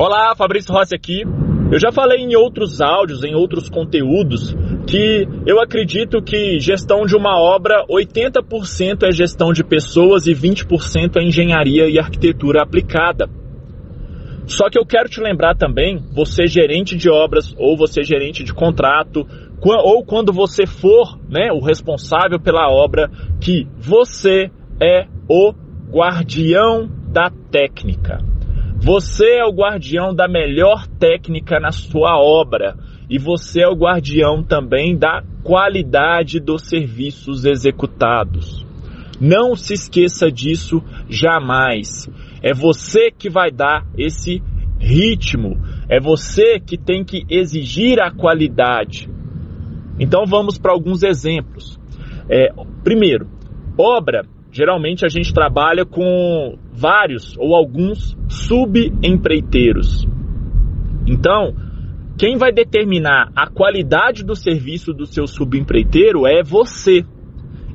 Olá, Fabrício Rossi aqui. Eu já falei em outros áudios, em outros conteúdos, que eu acredito que gestão de uma obra, 80% é gestão de pessoas e 20% é engenharia e arquitetura aplicada. Só que eu quero te lembrar também, você gerente de obras ou você gerente de contrato, ou quando você for né, o responsável pela obra, que você é o guardião da técnica. Você é o guardião da melhor técnica na sua obra e você é o guardião também da qualidade dos serviços executados. Não se esqueça disso jamais. É você que vai dar esse ritmo, é você que tem que exigir a qualidade. Então vamos para alguns exemplos. É, primeiro, obra Geralmente a gente trabalha com vários ou alguns subempreiteiros. Então, quem vai determinar a qualidade do serviço do seu subempreiteiro é você.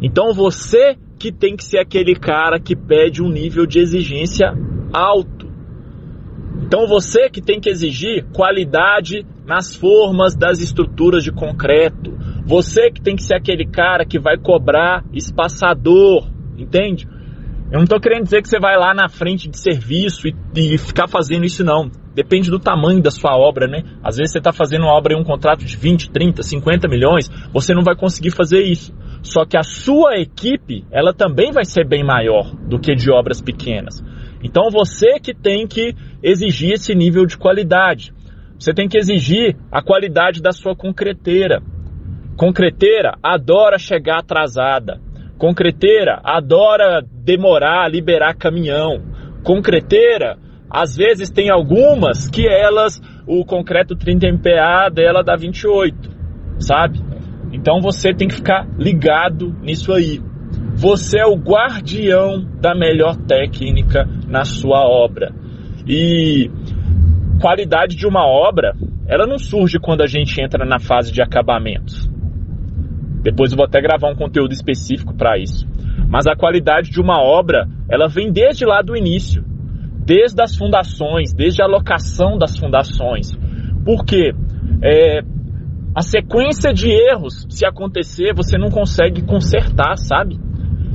Então você que tem que ser aquele cara que pede um nível de exigência alto. Então você que tem que exigir qualidade nas formas das estruturas de concreto. Você que tem que ser aquele cara que vai cobrar espaçador, Entende? Eu não estou querendo dizer que você vai lá na frente de serviço e, e, ficar fazendo isso, não. Depende do tamanho da sua obra, né? Às vezes você está fazendo uma obra em um contrato de 20, 30, 50 milhões, você não vai conseguir fazer isso. Só que a sua equipe, ela também vai ser bem maior do que de obras pequenas. Então você que tem que exigir esse nível de qualidade. Você tem que exigir a qualidade da sua concreteira. Concreteira adora chegar atrasada. Concreteira adora demorar liberar caminhão. Concreteira, às vezes tem algumas que elas, o concreto 30 MPa dela dá 28, sabe? Então você tem que ficar ligado nisso aí. Você é o guardião da melhor técnica na sua obra. E qualidade de uma obra, ela não surge quando a gente entra na fase de acabamentos. Depois eu vou até gravar um conteúdo específico para isso. Mas a qualidade de uma obra, ela vem desde lá do início, desde as fundações, desde a locação das fundações. Porque é, a sequência de erros, se acontecer, você não consegue consertar, sabe?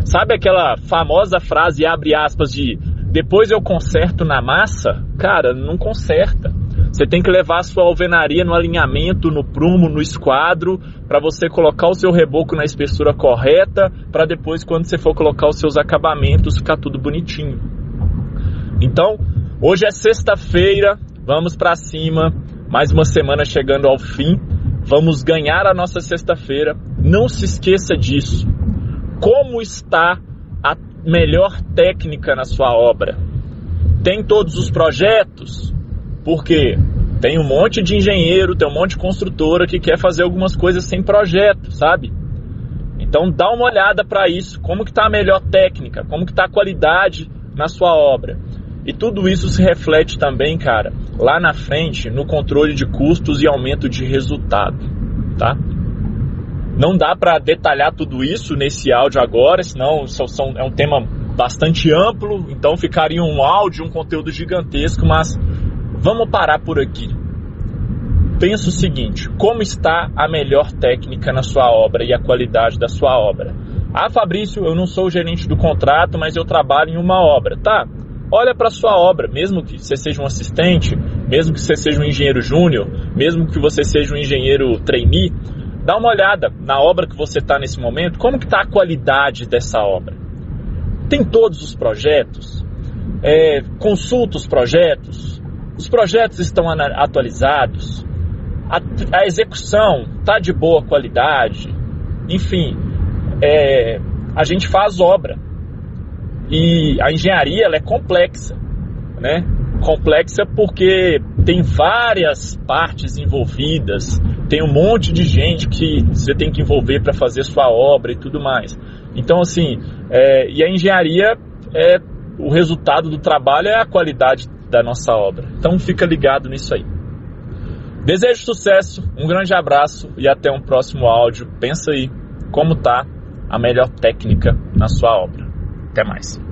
Sabe aquela famosa frase, abre aspas, de depois eu conserto na massa? Cara, não conserta. Você tem que levar a sua alvenaria no alinhamento, no prumo, no esquadro, para você colocar o seu reboco na espessura correta, para depois, quando você for colocar os seus acabamentos, ficar tudo bonitinho. Então, hoje é sexta-feira, vamos para cima, mais uma semana chegando ao fim. Vamos ganhar a nossa sexta-feira. Não se esqueça disso. Como está a melhor técnica na sua obra? Tem todos os projetos? Porque tem um monte de engenheiro, tem um monte de construtora que quer fazer algumas coisas sem projeto, sabe? Então dá uma olhada para isso, como que está a melhor técnica, como que está a qualidade na sua obra. E tudo isso se reflete também, cara, lá na frente no controle de custos e aumento de resultado, tá? Não dá para detalhar tudo isso nesse áudio agora, senão são, é um tema bastante amplo, então ficaria um áudio, um conteúdo gigantesco, mas Vamos parar por aqui. Pensa o seguinte: como está a melhor técnica na sua obra e a qualidade da sua obra? Ah, Fabrício, eu não sou gerente do contrato, mas eu trabalho em uma obra. Tá, olha para a sua obra, mesmo que você seja um assistente, mesmo que você seja um engenheiro júnior, mesmo que você seja um engenheiro trainee, dá uma olhada na obra que você está nesse momento, como que está a qualidade dessa obra? Tem todos os projetos? É, consulta os projetos? Os projetos estão atualizados, a, a execução está de boa qualidade, enfim, é, a gente faz obra e a engenharia ela é complexa, né? Complexa porque tem várias partes envolvidas, tem um monte de gente que você tem que envolver para fazer sua obra e tudo mais. Então, assim, é, e a engenharia é o resultado do trabalho é a qualidade da nossa obra. Então fica ligado nisso aí. Desejo sucesso, um grande abraço e até um próximo áudio. Pensa aí como tá a melhor técnica na sua obra. Até mais.